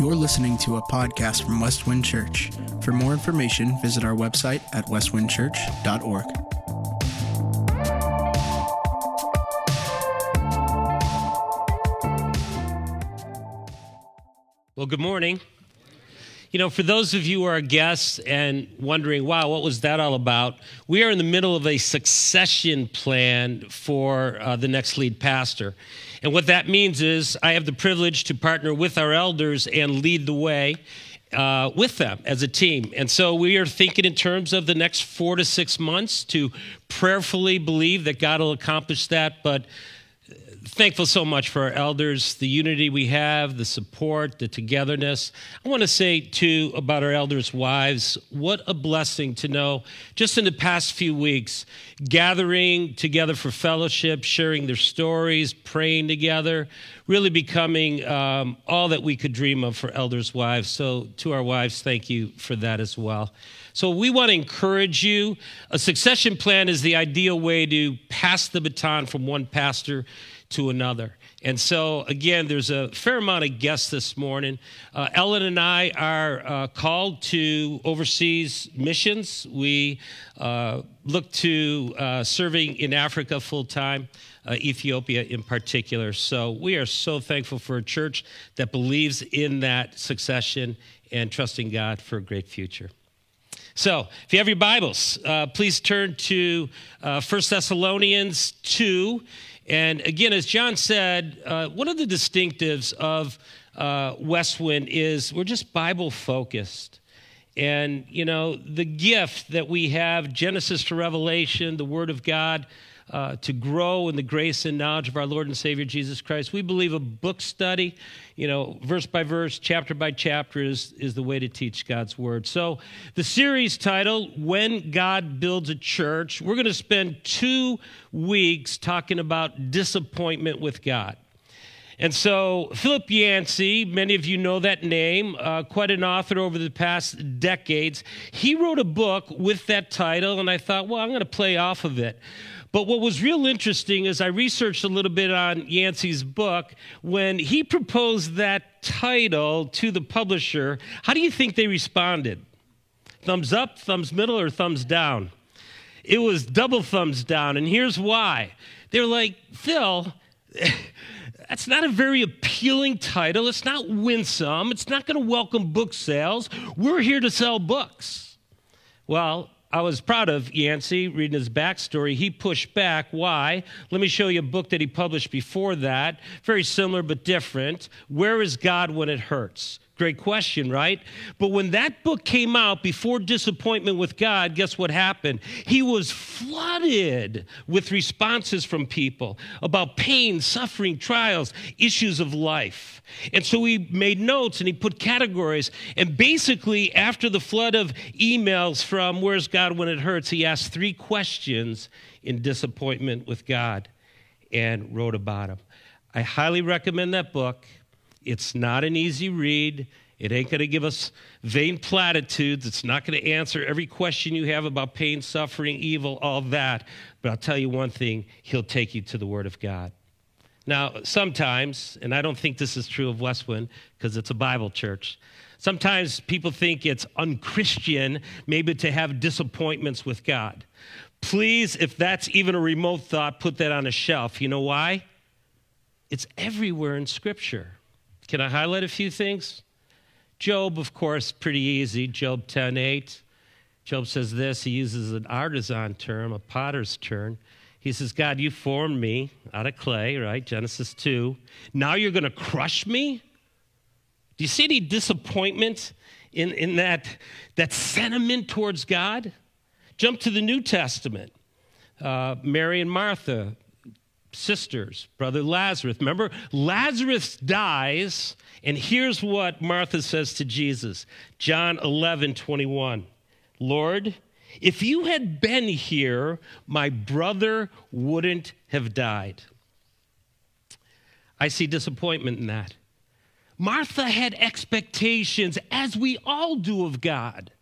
You're listening to a podcast from Westwind Church. For more information, visit our website at westwindchurch.org. Well, good morning. You know, for those of you who are guests and wondering, wow, what was that all about? We are in the middle of a succession plan for uh, the next lead pastor. And what that means is I have the privilege to partner with our elders and lead the way. Uh, with them as a team. And so we are thinking in terms of the next four to six months to prayerfully believe that God will accomplish that. But thankful so much for our elders, the unity we have, the support, the togetherness. I want to say, too, about our elders' wives, what a blessing to know just in the past few weeks, gathering together for fellowship, sharing their stories, praying together, really becoming um, all that we could dream of for elders' wives. So, to our wives, thank you for that as well. So, we want to encourage you. A succession plan is the ideal way to pass the baton from one pastor to another. And so, again, there's a fair amount of guests this morning. Uh, Ellen and I are uh, called to overseas missions. We uh, look to uh, serving in Africa full time, uh, Ethiopia in particular. So, we are so thankful for a church that believes in that succession and trusting God for a great future. So, if you have your Bibles, uh, please turn to uh, 1 Thessalonians 2. And again, as John said, uh, one of the distinctives of uh, Westwind is we're just Bible focused. And, you know, the gift that we have, Genesis to Revelation, the Word of God, uh, to grow in the grace and knowledge of our Lord and Savior Jesus Christ. We believe a book study, you know, verse by verse, chapter by chapter, is, is the way to teach God's Word. So, the series title, When God Builds a Church, we're going to spend two weeks talking about disappointment with God. And so, Philip Yancey, many of you know that name, uh, quite an author over the past decades. He wrote a book with that title, and I thought, well, I'm going to play off of it. But what was real interesting is I researched a little bit on Yancey's book. When he proposed that title to the publisher, how do you think they responded? Thumbs up, thumbs middle, or thumbs down? It was double thumbs down, and here's why. They're like, Phil, that's not a very appealing title. It's not winsome. It's not going to welcome book sales. We're here to sell books. Well, I was proud of Yancey reading his backstory. He pushed back. Why? Let me show you a book that he published before that. Very similar but different. Where is God when it hurts? Great question, right? But when that book came out before Disappointment with God, guess what happened? He was flooded with responses from people about pain, suffering, trials, issues of life. And so he made notes and he put categories. And basically, after the flood of emails from Where's God When It Hurts, he asked three questions in Disappointment with God and wrote about them. I highly recommend that book. It's not an easy read. It ain't going to give us vain platitudes. It's not going to answer every question you have about pain, suffering, evil, all that. But I'll tell you one thing He'll take you to the Word of God. Now, sometimes, and I don't think this is true of Westwind because it's a Bible church, sometimes people think it's unchristian maybe to have disappointments with God. Please, if that's even a remote thought, put that on a shelf. You know why? It's everywhere in Scripture. Can I highlight a few things? Job, of course, pretty easy. Job 10 8. Job says this. He uses an artisan term, a potter's term. He says, God, you formed me out of clay, right? Genesis 2. Now you're going to crush me? Do you see any disappointment in, in that, that sentiment towards God? Jump to the New Testament. Uh, Mary and Martha, sisters, brother Lazarus. Remember, Lazarus dies, and here's what Martha says to Jesus John 11, 21. Lord, if you had been here, my brother wouldn't have died. I see disappointment in that. Martha had expectations, as we all do of God.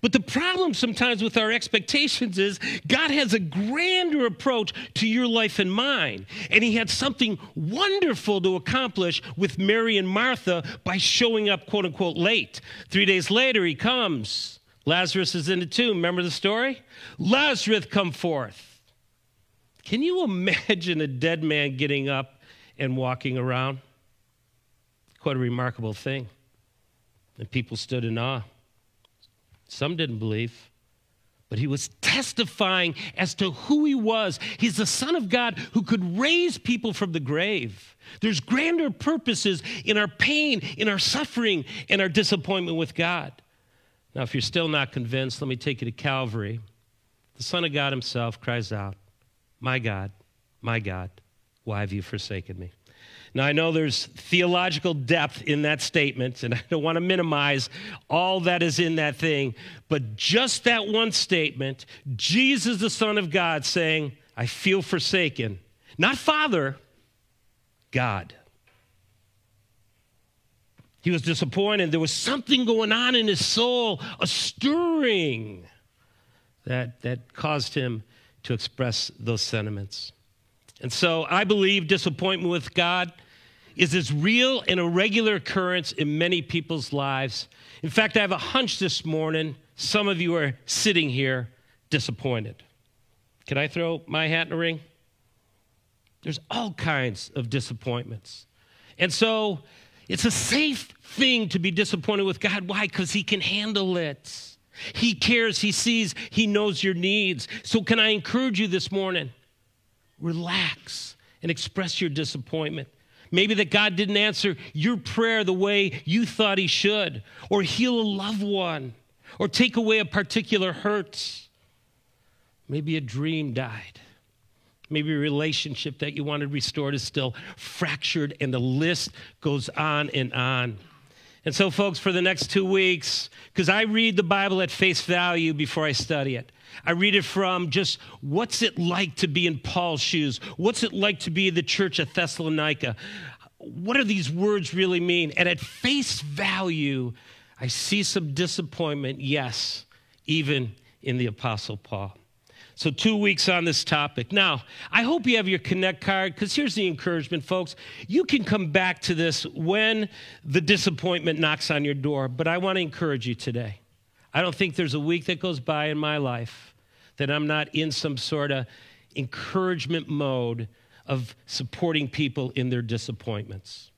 But the problem sometimes with our expectations is God has a grander approach to your life and mine. And He had something wonderful to accomplish with Mary and Martha by showing up, quote unquote, late. Three days later, He comes. Lazarus is in the tomb. Remember the story? Lazarus, come forth. Can you imagine a dead man getting up and walking around? Quite a remarkable thing. And people stood in awe. Some didn't believe. But he was testifying as to who he was. He's the Son of God who could raise people from the grave. There's grander purposes in our pain, in our suffering, in our disappointment with God. Now, if you're still not convinced, let me take you to Calvary. The Son of God himself cries out, My God, my God, why have you forsaken me? Now, I know there's theological depth in that statement, and I don't want to minimize all that is in that thing, but just that one statement, Jesus, the Son of God, saying, I feel forsaken. Not Father, God. He was disappointed. There was something going on in his soul, a stirring that, that caused him to express those sentiments. And so I believe disappointment with God is as real and a regular occurrence in many people's lives. In fact, I have a hunch this morning some of you are sitting here disappointed. Can I throw my hat in the ring? There's all kinds of disappointments. And so it's a safe thing to be disappointed with God. Why? Because He can handle it. He cares, He sees, He knows your needs. So, can I encourage you this morning? Relax and express your disappointment. Maybe that God didn't answer your prayer the way you thought He should, or heal a loved one, or take away a particular hurt. Maybe a dream died. Maybe a relationship that you wanted restored is still fractured, and the list goes on and on. And so, folks, for the next two weeks, because I read the Bible at face value before I study it, I read it from just what's it like to be in Paul's shoes? What's it like to be the church at Thessalonica? What do these words really mean? And at face value, I see some disappointment, yes, even in the Apostle Paul. So, two weeks on this topic. Now, I hope you have your Connect card because here's the encouragement, folks. You can come back to this when the disappointment knocks on your door, but I want to encourage you today. I don't think there's a week that goes by in my life that I'm not in some sort of encouragement mode of supporting people in their disappointments.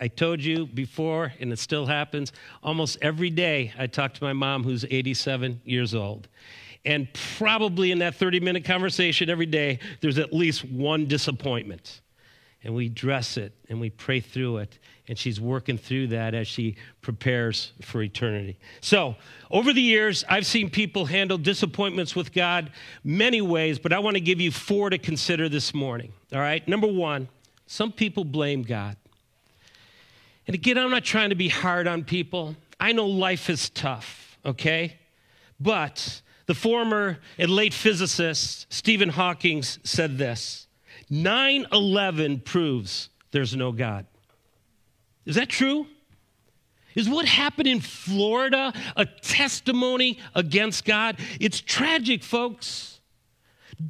I told you before, and it still happens, almost every day I talk to my mom who's 87 years old. And probably in that 30 minute conversation every day, there's at least one disappointment. And we dress it and we pray through it and she's working through that as she prepares for eternity. So, over the years, I've seen people handle disappointments with God many ways, but I want to give you four to consider this morning. All right? Number one, some people blame God. And again, I'm not trying to be hard on people. I know life is tough, okay? But the former and late physicist Stephen Hawking said this 9 11 proves there's no God. Is that true? Is what happened in Florida a testimony against God? It's tragic, folks.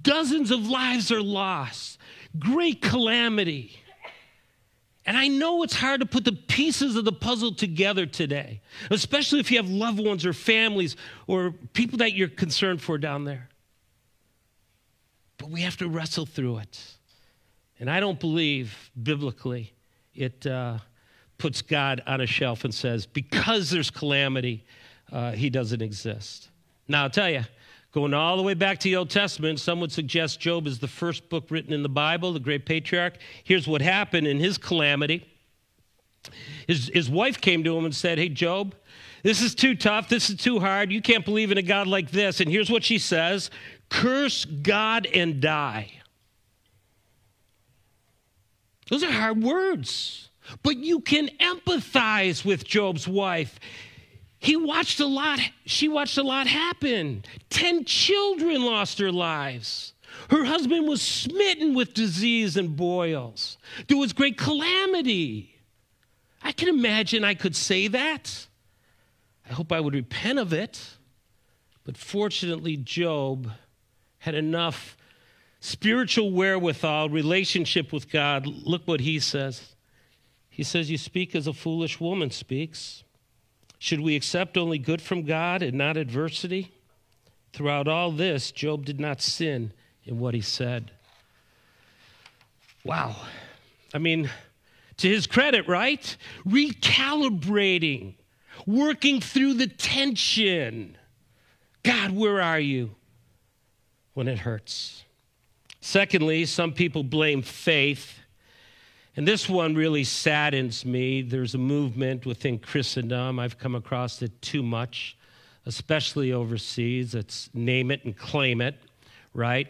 Dozens of lives are lost, great calamity. And I know it's hard to put the pieces of the puzzle together today, especially if you have loved ones or families or people that you're concerned for down there. But we have to wrestle through it. And I don't believe biblically it. Uh, puts God on a shelf and says, because there's calamity, uh, he doesn't exist. Now, I'll tell you, going all the way back to the Old Testament, some would suggest Job is the first book written in the Bible, the great patriarch. Here's what happened in his calamity. His, his wife came to him and said, Hey, Job, this is too tough. This is too hard. You can't believe in a God like this. And here's what she says Curse God and die. Those are hard words. But you can empathize with Job's wife. He watched a lot, she watched a lot happen. 10 children lost their lives. Her husband was smitten with disease and boils. There was great calamity. I can imagine I could say that. I hope I would repent of it. But fortunately, Job had enough spiritual wherewithal, relationship with God. Look what he says. He says, You speak as a foolish woman speaks. Should we accept only good from God and not adversity? Throughout all this, Job did not sin in what he said. Wow. I mean, to his credit, right? Recalibrating, working through the tension. God, where are you when it hurts? Secondly, some people blame faith. And this one really saddens me. There's a movement within Christendom. I've come across it too much, especially overseas. It's name it and claim it, right?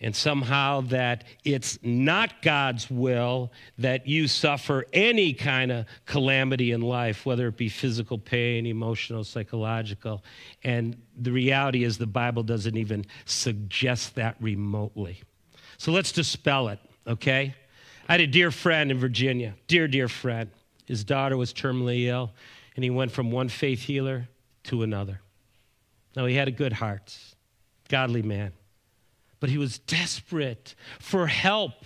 and somehow that it's not God's will that you suffer any kind of calamity in life, whether it be physical pain, emotional, psychological. And the reality is, the Bible doesn't even suggest that remotely. So let's dispel it, okay? I had a dear friend in Virginia, dear, dear friend. His daughter was terminally ill, and he went from one faith healer to another. Now, he had a good heart, godly man but he was desperate for help.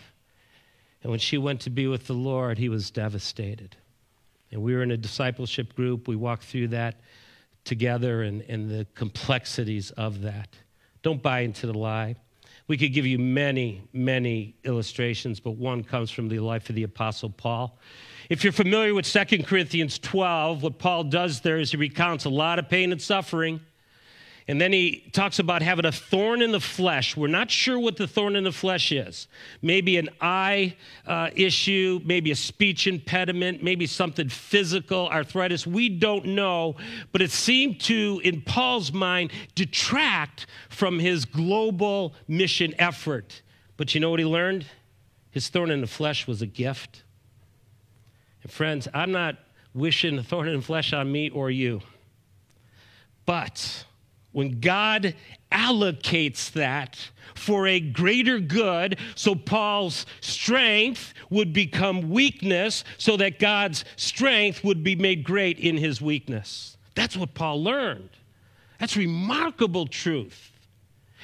And when she went to be with the Lord, he was devastated. And we were in a discipleship group. We walked through that together and, and the complexities of that. Don't buy into the lie. We could give you many, many illustrations, but one comes from the life of the Apostle Paul. If you're familiar with 2 Corinthians 12, what Paul does there is he recounts a lot of pain and suffering and then he talks about having a thorn in the flesh. We're not sure what the thorn in the flesh is. Maybe an eye uh, issue, maybe a speech impediment, maybe something physical, arthritis. We don't know. But it seemed to, in Paul's mind, detract from his global mission effort. But you know what he learned? His thorn in the flesh was a gift. And friends, I'm not wishing a thorn in the flesh on me or you. But when God allocates that for a greater good, so Paul's strength would become weakness, so that God's strength would be made great in his weakness. That's what Paul learned. That's remarkable truth.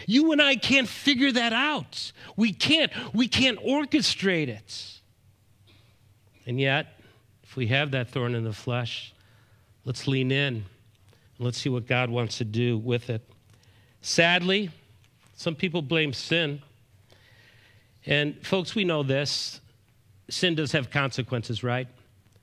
You and I can't figure that out. We can't. We can't orchestrate it. And yet, if we have that thorn in the flesh, let's lean in Let's see what God wants to do with it. Sadly, some people blame sin. And folks, we know this. Sin does have consequences, right?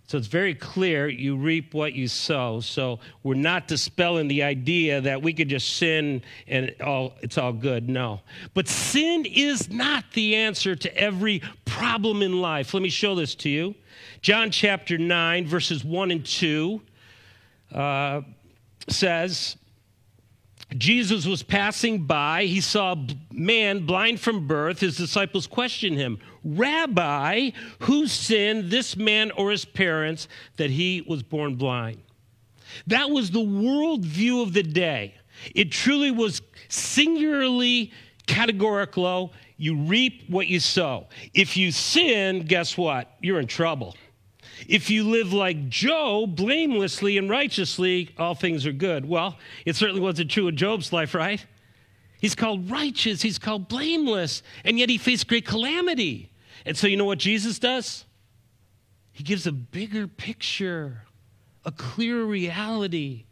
So it's very clear you reap what you sow. So we're not dispelling the idea that we could just sin and all, it's all good. No. But sin is not the answer to every problem in life. Let me show this to you. John chapter 9, verses 1 and 2. Uh, says, Jesus was passing by. He saw a man blind from birth. His disciples questioned him, Rabbi, who sinned, this man or his parents, that he was born blind? That was the worldview of the day. It truly was singularly categorical. You reap what you sow. If you sin, guess what? You're in trouble. If you live like Job, blamelessly and righteously, all things are good. Well, it certainly wasn't true in Job's life, right? He's called righteous, he's called blameless, and yet he faced great calamity. And so, you know what Jesus does? He gives a bigger picture, a clearer reality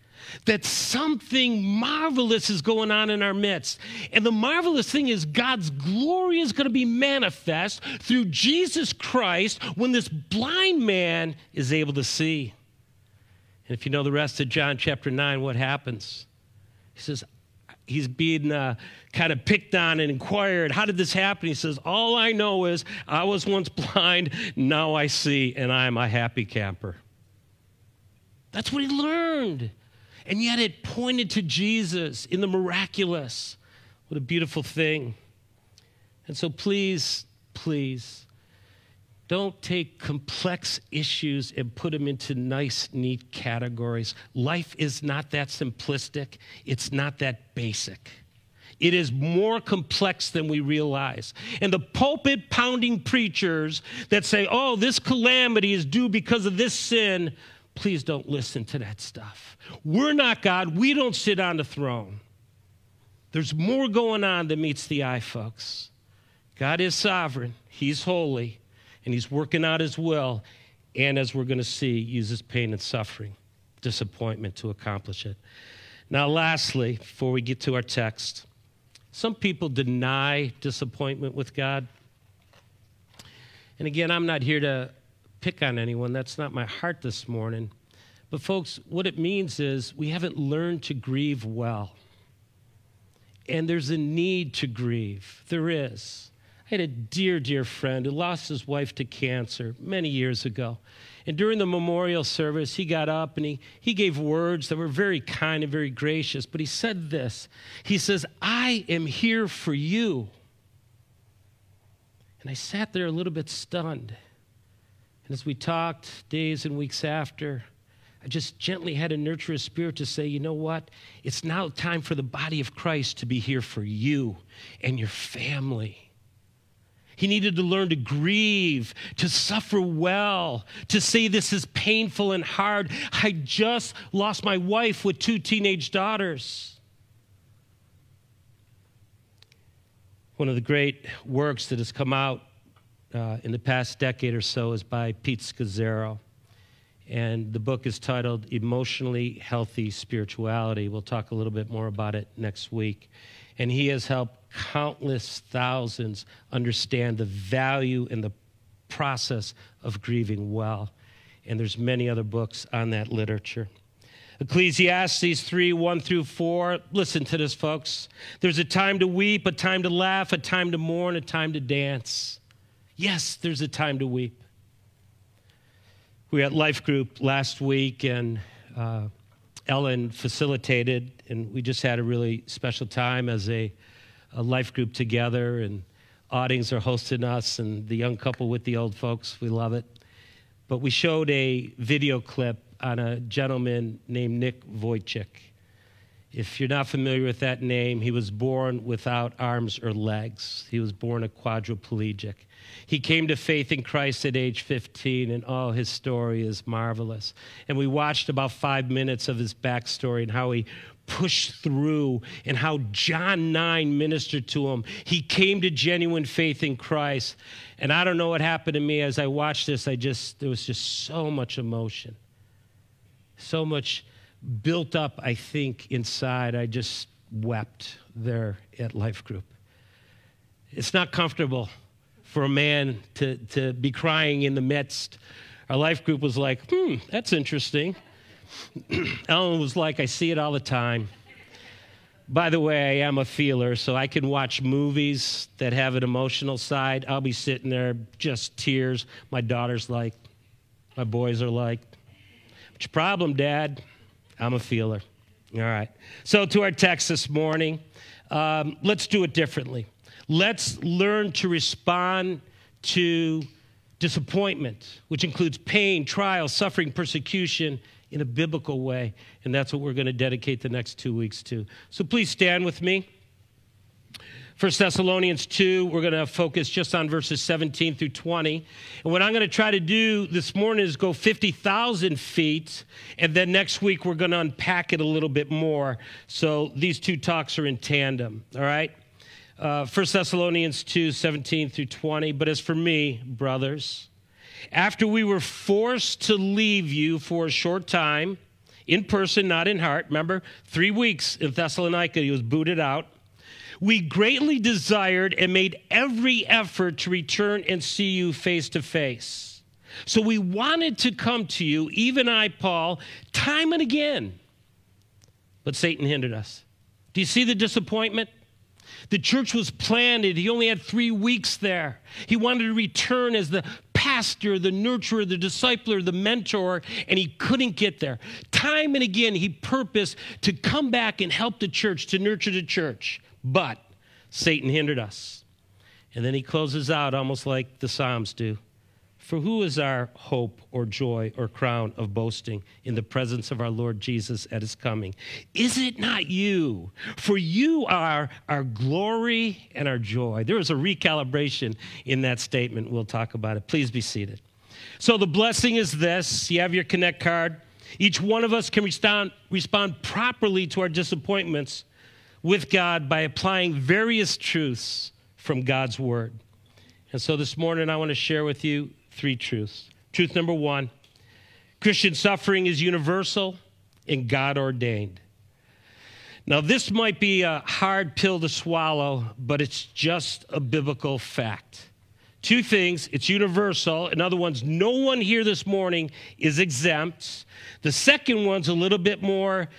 that something marvelous is going on in our midst. And the marvelous thing is, God's glory is going to be manifest through Jesus Christ when this blind man is able to see. And if you know the rest of John chapter 9, what happens? He says, he's being uh, kind of picked on and inquired, How did this happen? He says, All I know is I was once blind, now I see, and I'm a happy camper. That's what he learned. And yet it pointed to Jesus in the miraculous. What a beautiful thing. And so please, please, don't take complex issues and put them into nice, neat categories. Life is not that simplistic, it's not that basic. It is more complex than we realize. And the pulpit pounding preachers that say, oh, this calamity is due because of this sin, please don't listen to that stuff. We're not God. We don't sit on the throne. There's more going on than meets the eye, folks. God is sovereign, He's holy, and He's working out His will. And as we're going to see, uses pain and suffering, disappointment to accomplish it. Now, lastly, before we get to our text, some people deny disappointment with God. And again, I'm not here to pick on anyone. That's not my heart this morning. But, folks, what it means is we haven't learned to grieve well. And there's a need to grieve. There is. I had a dear, dear friend who lost his wife to cancer many years ago. And during the memorial service, he got up and he, he gave words that were very kind and very gracious. But he said this He says, I am here for you. And I sat there a little bit stunned. And as we talked days and weeks after, I just gently had to nurture his spirit to say, you know what? It's now time for the body of Christ to be here for you and your family. He needed to learn to grieve, to suffer well, to say this is painful and hard. I just lost my wife with two teenage daughters. One of the great works that has come out uh, in the past decade or so is by Pete Scazzero. And the book is titled Emotionally Healthy Spirituality. We'll talk a little bit more about it next week. And he has helped countless thousands understand the value and the process of grieving well. And there's many other books on that literature. Ecclesiastes 3 1 through 4. Listen to this, folks. There's a time to weep, a time to laugh, a time to mourn, a time to dance. Yes, there's a time to weep. We at Life Group last week, and uh, Ellen facilitated, and we just had a really special time as a a life group together, and Audings are hosting us, and the young couple with the old folks. We love it. But we showed a video clip on a gentleman named Nick Vujicic. If you're not familiar with that name, he was born without arms or legs. He was born a quadriplegic. He came to faith in Christ at age 15, and oh, his story is marvelous. And we watched about five minutes of his backstory and how he pushed through and how John 9 ministered to him. He came to genuine faith in Christ. And I don't know what happened to me as I watched this. I just, there was just so much emotion, so much built up, I think, inside. I just wept there at Life Group. It's not comfortable for a man to, to be crying in the midst. Our life group was like, hmm, that's interesting. Ellen was like, I see it all the time. By the way, I am a feeler, so I can watch movies that have an emotional side. I'll be sitting there, just tears. My daughter's like, my boys are like, what's your problem, Dad? I'm a feeler. All right. So, to our text this morning, um, let's do it differently. Let's learn to respond to disappointment, which includes pain, trial, suffering, persecution, in a biblical way. And that's what we're going to dedicate the next two weeks to. So please stand with me. 1 Thessalonians 2, we're going to focus just on verses 17 through 20. And what I'm going to try to do this morning is go 50,000 feet, and then next week we're going to unpack it a little bit more. So these two talks are in tandem, all right? Uh, 1 Thessalonians 2, 17 through 20. But as for me, brothers, after we were forced to leave you for a short time, in person, not in heart, remember, three weeks in Thessalonica, he was booted out. We greatly desired and made every effort to return and see you face to face. So we wanted to come to you, even I, Paul, time and again. But Satan hindered us. Do you see the disappointment? The church was planted. He only had three weeks there. He wanted to return as the pastor, the nurturer, the discipler, the mentor, and he couldn't get there. Time and again, he purposed to come back and help the church, to nurture the church. But Satan hindered us. And then he closes out almost like the Psalms do. For who is our hope or joy or crown of boasting in the presence of our Lord Jesus at his coming? Is it not you? For you are our glory and our joy. There is a recalibration in that statement. We'll talk about it. Please be seated. So the blessing is this you have your Connect card. Each one of us can respond, respond properly to our disappointments with God by applying various truths from God's Word. And so this morning, I want to share with you three truths. Truth number one Christian suffering is universal and God ordained. Now, this might be a hard pill to swallow, but it's just a biblical fact. Two things it's universal. In other words, no one here this morning is exempt. The second one's a little bit more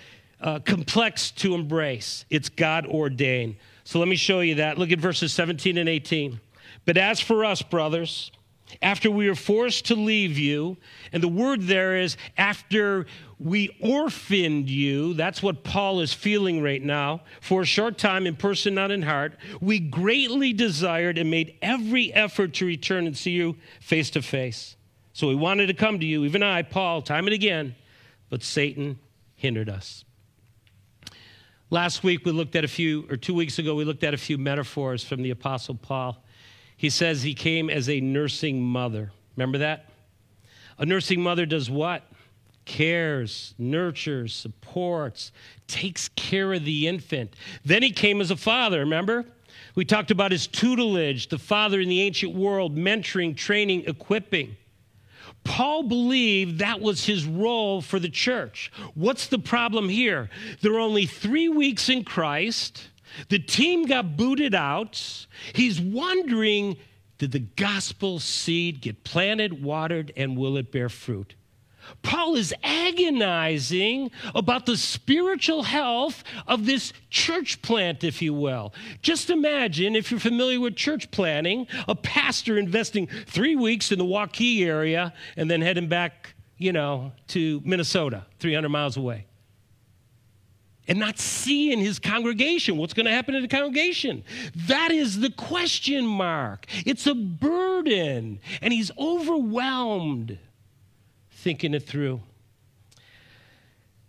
uh, complex to embrace. It's God ordained. So let me show you that. Look at verses 17 and 18. But as for us, brothers, after we were forced to leave you, and the word there is after we orphaned you, that's what Paul is feeling right now, for a short time in person, not in heart, we greatly desired and made every effort to return and see you face to face. So we wanted to come to you, even I, Paul, time and again, but Satan hindered us. Last week we looked at a few, or two weeks ago, we looked at a few metaphors from the Apostle Paul. He says he came as a nursing mother. Remember that? A nursing mother does what? Cares, nurtures, supports, takes care of the infant. Then he came as a father, remember? We talked about his tutelage, the father in the ancient world, mentoring, training, equipping. Paul believed that was his role for the church. What's the problem here? There are only three weeks in Christ. The team got booted out. He's wondering did the gospel seed get planted, watered, and will it bear fruit? Paul is agonizing about the spiritual health of this church plant, if you will. Just imagine, if you're familiar with church planting, a pastor investing three weeks in the Waukee area and then heading back, you know, to Minnesota, 300 miles away and not see in his congregation what's going to happen in the congregation. That is the question mark. It's a burden, and he's overwhelmed thinking it through.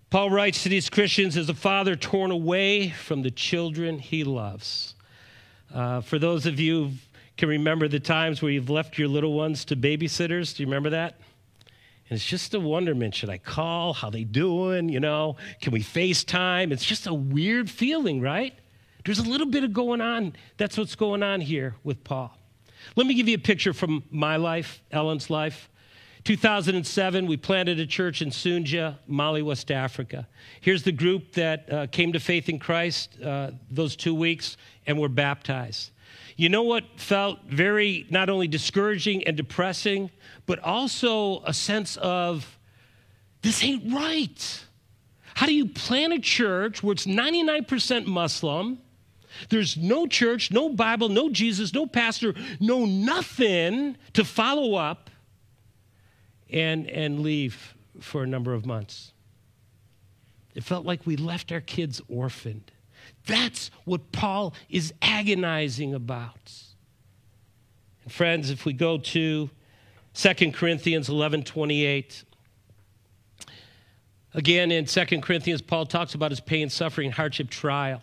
Paul writes to these Christians as a father torn away from the children he loves. Uh, for those of you who can remember the times where you've left your little ones to babysitters, do you remember that? It's just a wonderment. Should I call? How they doing? You know, can we FaceTime? It's just a weird feeling, right? There's a little bit of going on. That's what's going on here with Paul. Let me give you a picture from my life, Ellen's life. 2007, we planted a church in Sunja, Mali, West Africa. Here's the group that uh, came to faith in Christ uh, those two weeks and were baptized. You know what felt very not only discouraging and depressing, but also a sense of this ain't right. How do you plan a church where it's 99% Muslim? There's no church, no Bible, no Jesus, no pastor, no nothing to follow up and, and leave for a number of months. It felt like we left our kids orphaned. That's what Paul is agonizing about. And friends, if we go to 2 Corinthians 11 28, again in 2 Corinthians, Paul talks about his pain, suffering, hardship, trial.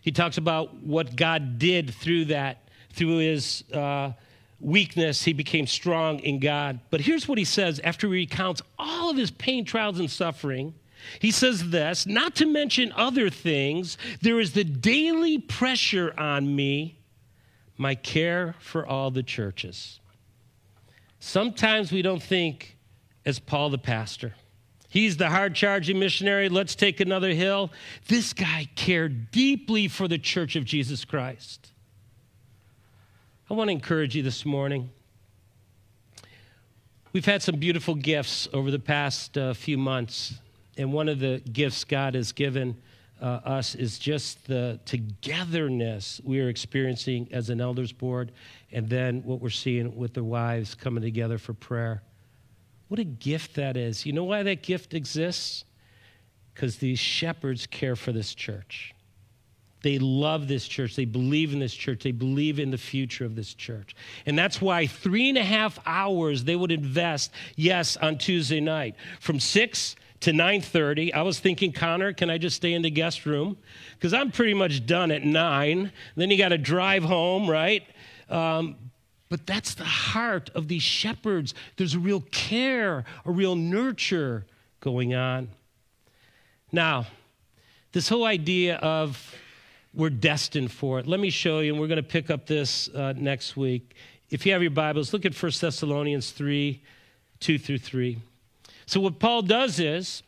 He talks about what God did through that, through his uh, weakness, he became strong in God. But here's what he says after he recounts all of his pain, trials, and suffering. He says this, not to mention other things, there is the daily pressure on me, my care for all the churches. Sometimes we don't think as Paul the pastor. He's the hard charging missionary. Let's take another hill. This guy cared deeply for the church of Jesus Christ. I want to encourage you this morning. We've had some beautiful gifts over the past uh, few months and one of the gifts God has given uh, us is just the togetherness we are experiencing as an elders board, and then what we're seeing with the wives coming together for prayer. What a gift that is. You know why that gift exists? Because these shepherds care for this church. They love this church. They believe in this church. They believe in the future of this church. And that's why three and a half hours they would invest, yes, on Tuesday night. From 6 to 9.30 i was thinking connor can i just stay in the guest room because i'm pretty much done at 9 then you got to drive home right um, But that's the heart of these shepherds. There's a real care, a real nurture going on. Now, this whole idea of we're destined for it. Let me show you, and we're going to pick up this uh, next week. If you have your Bibles, look at 1 Thessalonians 3 2 through 3. So, what Paul does is,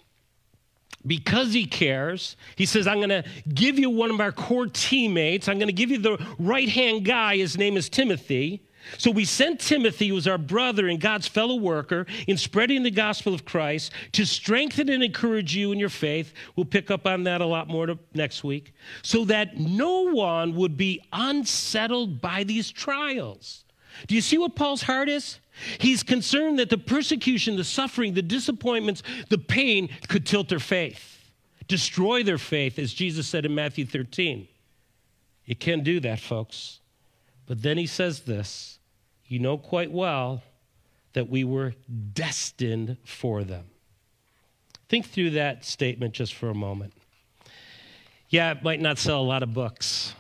because he cares, he says, I'm going to give you one of our core teammates. I'm going to give you the right hand guy. His name is Timothy. So we sent Timothy, who was our brother and God's fellow worker, in spreading the gospel of Christ to strengthen and encourage you in your faith. We'll pick up on that a lot more next week. So that no one would be unsettled by these trials. Do you see what Paul's heart is? He's concerned that the persecution, the suffering, the disappointments, the pain could tilt their faith, destroy their faith, as Jesus said in Matthew 13. It can do that, folks. But then he says this You know quite well that we were destined for them. Think through that statement just for a moment. Yeah, it might not sell a lot of books,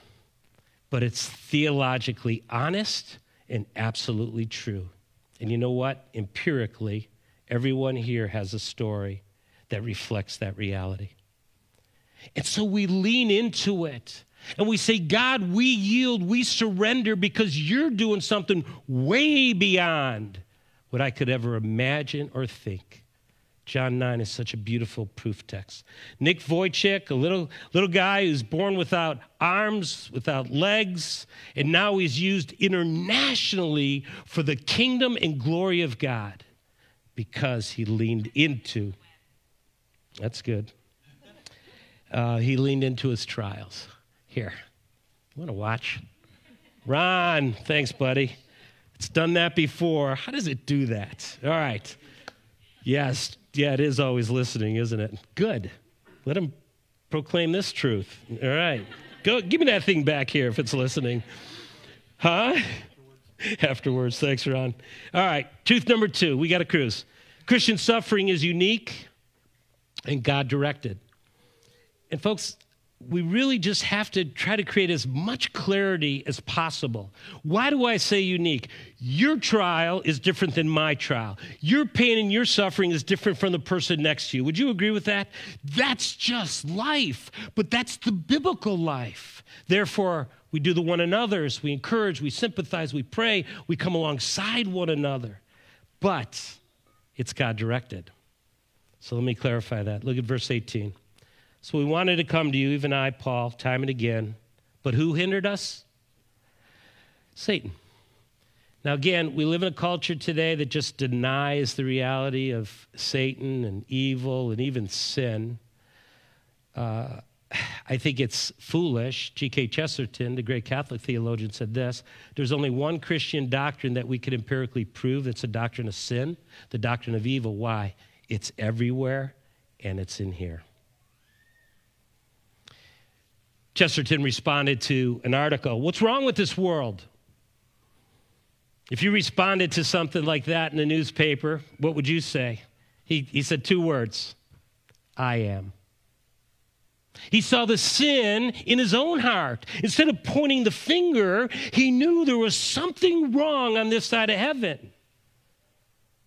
but it's theologically honest and absolutely true. And you know what? Empirically, everyone here has a story that reflects that reality. And so we lean into it and we say, God, we yield, we surrender because you're doing something way beyond what I could ever imagine or think. John 9 is such a beautiful proof text. Nick Vujicic, a little, little guy who's born without arms, without legs, and now he's used internationally for the kingdom and glory of God because he leaned into. That's good. Uh, he leaned into his trials. Here, you want to watch? Ron, thanks, buddy. It's done that before. How does it do that? All right. Yes, yeah, it is always listening, isn't it? Good. Let him proclaim this truth. All right. Go, give me that thing back here if it's listening. Huh? Afterwards. Thanks, Ron. All right. Truth number two. We got a cruise. Christian suffering is unique and God directed. And, folks, we really just have to try to create as much clarity as possible. Why do I say unique? Your trial is different than my trial. Your pain and your suffering is different from the person next to you. Would you agree with that? That's just life, but that's the biblical life. Therefore, we do the one another's, we encourage, we sympathize, we pray, we come alongside one another. But it's God directed. So let me clarify that. Look at verse 18. So we wanted to come to you, even I, Paul, time and again. But who hindered us? Satan. Now, again, we live in a culture today that just denies the reality of Satan and evil and even sin. Uh, I think it's foolish. G.K. Chesterton, the great Catholic theologian, said this There's only one Christian doctrine that we could empirically prove it's a doctrine of sin, the doctrine of evil. Why? It's everywhere and it's in here. Chesterton responded to an article What's wrong with this world? If you responded to something like that in the newspaper, what would you say? He, he said two words I am. He saw the sin in his own heart. Instead of pointing the finger, he knew there was something wrong on this side of heaven.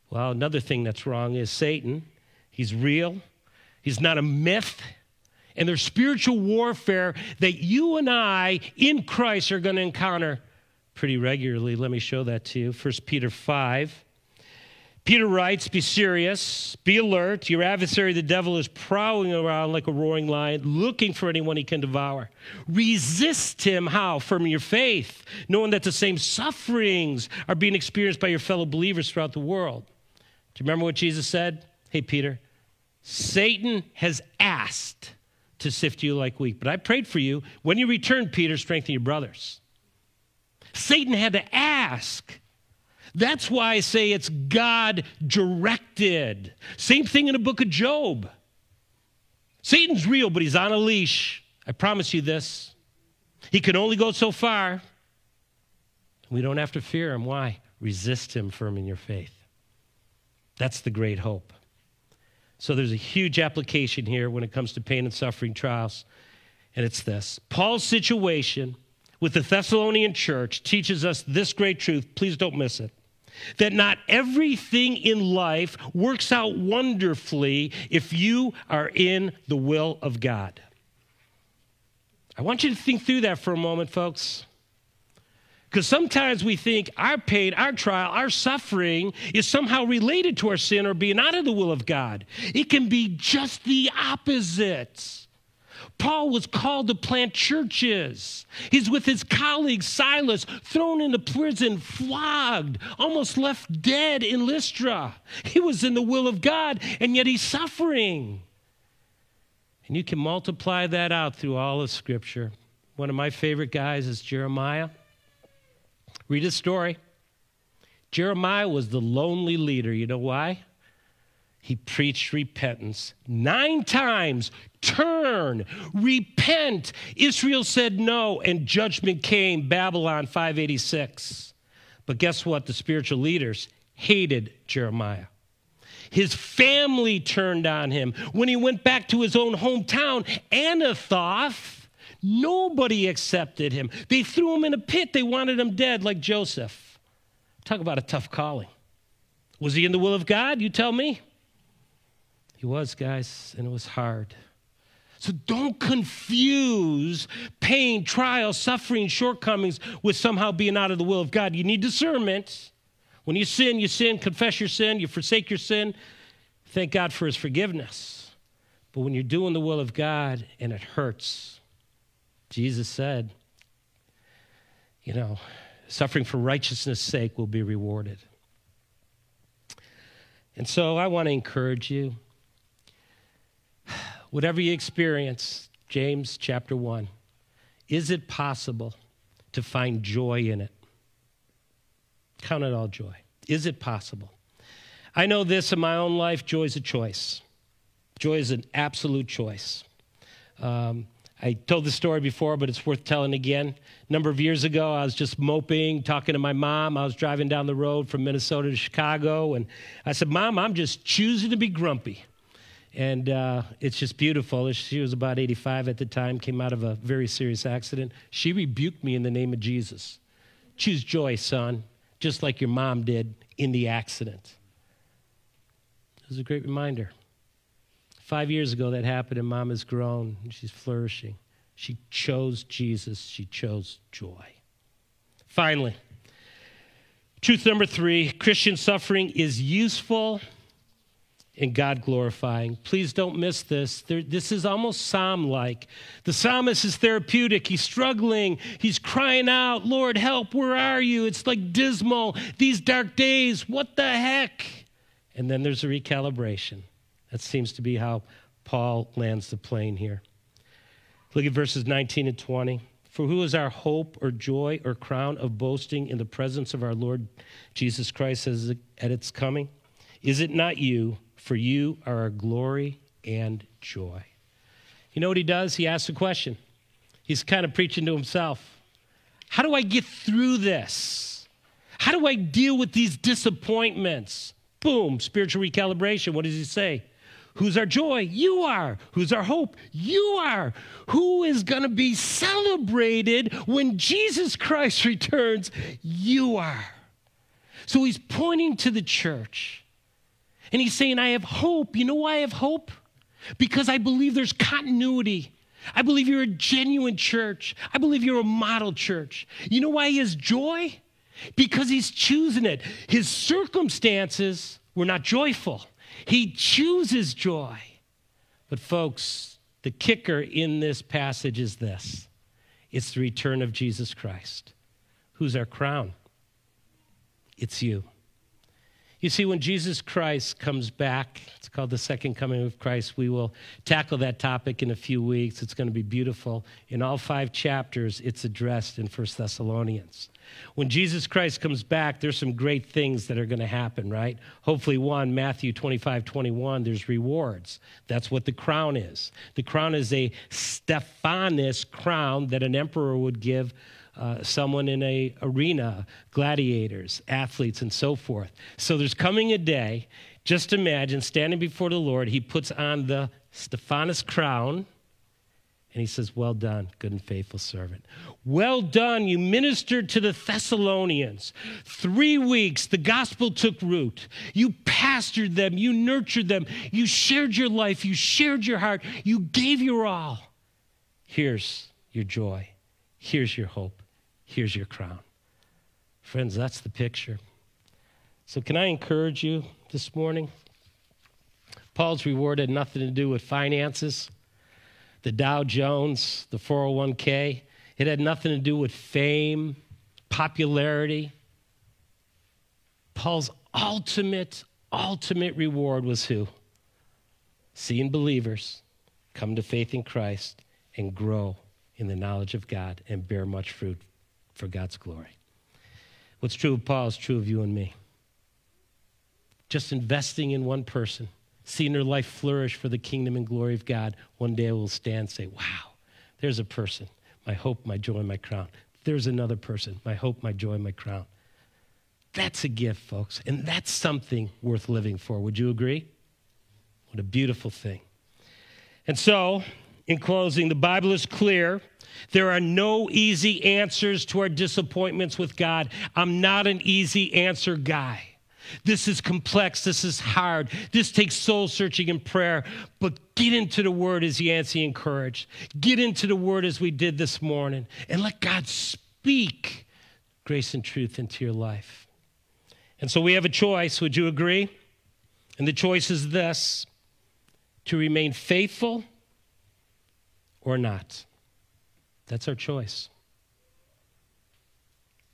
Well, another thing that's wrong is Satan. He's real, he's not a myth, and there's spiritual warfare that you and I in Christ are going to encounter pretty regularly. Let me show that to you. 1 Peter 5. Peter writes, Be serious, be alert. Your adversary, the devil, is prowling around like a roaring lion, looking for anyone he can devour. Resist him. How? From your faith, knowing that the same sufferings are being experienced by your fellow believers throughout the world. Do you remember what Jesus said? Hey, Peter, Satan has asked to sift you like wheat. But I prayed for you. When you return, Peter, strengthen your brothers. Satan had to ask. That's why I say it's God directed. Same thing in the book of Job. Satan's real, but he's on a leash. I promise you this. He can only go so far. We don't have to fear him. Why? Resist him firm in your faith. That's the great hope. So there's a huge application here when it comes to pain and suffering trials, and it's this Paul's situation with the Thessalonian church teaches us this great truth. Please don't miss it. That not everything in life works out wonderfully if you are in the will of God. I want you to think through that for a moment, folks. Because sometimes we think our pain, our trial, our suffering is somehow related to our sin or being out of the will of God. It can be just the opposite. Paul was called to plant churches. He's with his colleague Silas, thrown into prison, flogged, almost left dead in Lystra. He was in the will of God, and yet he's suffering. And you can multiply that out through all of Scripture. One of my favorite guys is Jeremiah. Read his story. Jeremiah was the lonely leader. You know why? He preached repentance nine times. Turn, repent. Israel said no, and judgment came. Babylon 586. But guess what? The spiritual leaders hated Jeremiah. His family turned on him. When he went back to his own hometown, Anathoth, Nobody accepted him. They threw him in a pit. They wanted him dead, like Joseph. Talk about a tough calling. Was he in the will of God? You tell me. He was, guys, and it was hard. So don't confuse pain, trial, suffering, shortcomings with somehow being out of the will of God. You need discernment. When you sin, you sin, confess your sin, you forsake your sin. Thank God for his forgiveness. But when you're doing the will of God and it hurts, Jesus said, you know, suffering for righteousness' sake will be rewarded. And so I want to encourage you. Whatever you experience, James chapter 1, is it possible to find joy in it? Count it all joy. Is it possible? I know this in my own life joy is a choice. Joy is an absolute choice. Um, I told the story before, but it's worth telling again. A number of years ago, I was just moping, talking to my mom. I was driving down the road from Minnesota to Chicago, and I said, Mom, I'm just choosing to be grumpy. And uh, it's just beautiful. She was about 85 at the time, came out of a very serious accident. She rebuked me in the name of Jesus. Choose joy, son, just like your mom did in the accident. It was a great reminder. Five years ago, that happened, and mom has grown. She's flourishing. She chose Jesus, she chose joy. Finally, truth number three Christian suffering is useful and God glorifying. Please don't miss this. There, this is almost psalm like. The psalmist is therapeutic. He's struggling. He's crying out, Lord, help, where are you? It's like dismal. These dark days, what the heck? And then there's a recalibration. That seems to be how Paul lands the plane here. Look at verses 19 and 20. For who is our hope or joy or crown of boasting in the presence of our Lord Jesus Christ at its coming? Is it not you? For you are our glory and joy. You know what he does? He asks a question. He's kind of preaching to himself. How do I get through this? How do I deal with these disappointments? Boom, spiritual recalibration. What does he say? Who's our joy? You are. Who's our hope? You are. Who is going to be celebrated when Jesus Christ returns? You are. So he's pointing to the church and he's saying, I have hope. You know why I have hope? Because I believe there's continuity. I believe you're a genuine church. I believe you're a model church. You know why he has joy? Because he's choosing it. His circumstances were not joyful. He chooses joy. But, folks, the kicker in this passage is this it's the return of Jesus Christ. Who's our crown? It's you. You see, when Jesus Christ comes back, it's called the second coming of Christ. We will tackle that topic in a few weeks. It's going to be beautiful. In all five chapters, it's addressed in First Thessalonians. When Jesus Christ comes back, there's some great things that are going to happen, right? Hopefully, one, Matthew 25, 21, there's rewards. That's what the crown is. The crown is a stephanos crown that an emperor would give uh, someone in a arena, gladiators, athletes, and so forth. So there's coming a day. Just imagine standing before the Lord. He puts on the stephanos crown, And he says, Well done, good and faithful servant. Well done, you ministered to the Thessalonians. Three weeks, the gospel took root. You pastored them, you nurtured them, you shared your life, you shared your heart, you gave your all. Here's your joy, here's your hope, here's your crown. Friends, that's the picture. So, can I encourage you this morning? Paul's reward had nothing to do with finances the Dow Jones, the 401k. It had nothing to do with fame, popularity. Paul's ultimate, ultimate reward was who? Seeing believers come to faith in Christ and grow in the knowledge of God and bear much fruit for God's glory. What's true of Paul is true of you and me. Just investing in one person seeing her life flourish for the kingdom and glory of God, one day I will stand and say, Wow, there's a person, my hope, my joy, my crown. There's another person, my hope, my joy, my crown. That's a gift, folks, and that's something worth living for. Would you agree? What a beautiful thing. And so, in closing, the Bible is clear. There are no easy answers to our disappointments with God. I'm not an easy answer guy. This is complex. This is hard. This takes soul searching and prayer. But get into the word as Yancey encouraged. Get into the word as we did this morning and let God speak grace and truth into your life. And so we have a choice. Would you agree? And the choice is this to remain faithful or not. That's our choice.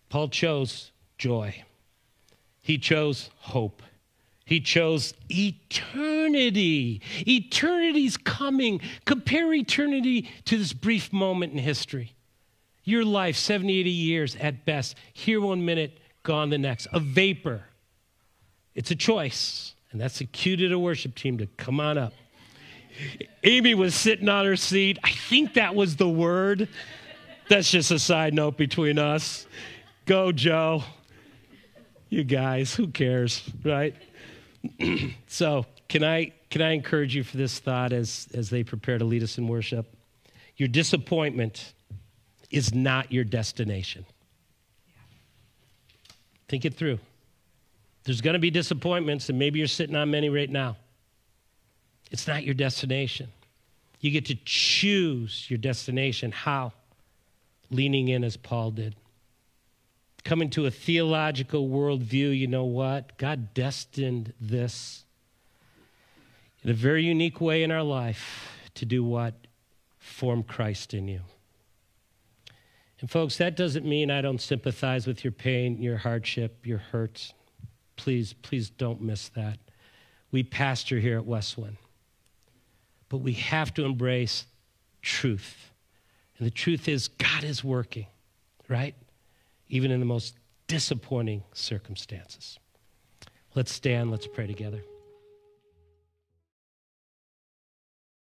Paul chose joy. He chose hope. He chose eternity. Eternity's coming. Compare eternity to this brief moment in history. Your life, 70, 80 years at best. Here one minute, gone the next. A vapor. It's a choice. And that's the cue to the worship team to come on up. Amy was sitting on her seat. I think that was the word. That's just a side note between us. Go, Joe you guys, who cares, right? so, can I can I encourage you for this thought as as they prepare to lead us in worship? Your disappointment is not your destination. Think it through. There's going to be disappointments, and maybe you're sitting on many right now. It's not your destination. You get to choose your destination. How? Leaning in as Paul did coming to a theological worldview, you know what? God destined this in a very unique way in our life to do what? Form Christ in you. And, folks, that doesn't mean I don't sympathize with your pain, your hardship, your hurts. Please, please don't miss that. We pastor here at Westwind. But we have to embrace truth. And the truth is, God is working, right? even in the most disappointing circumstances. Let's stand, let's pray together.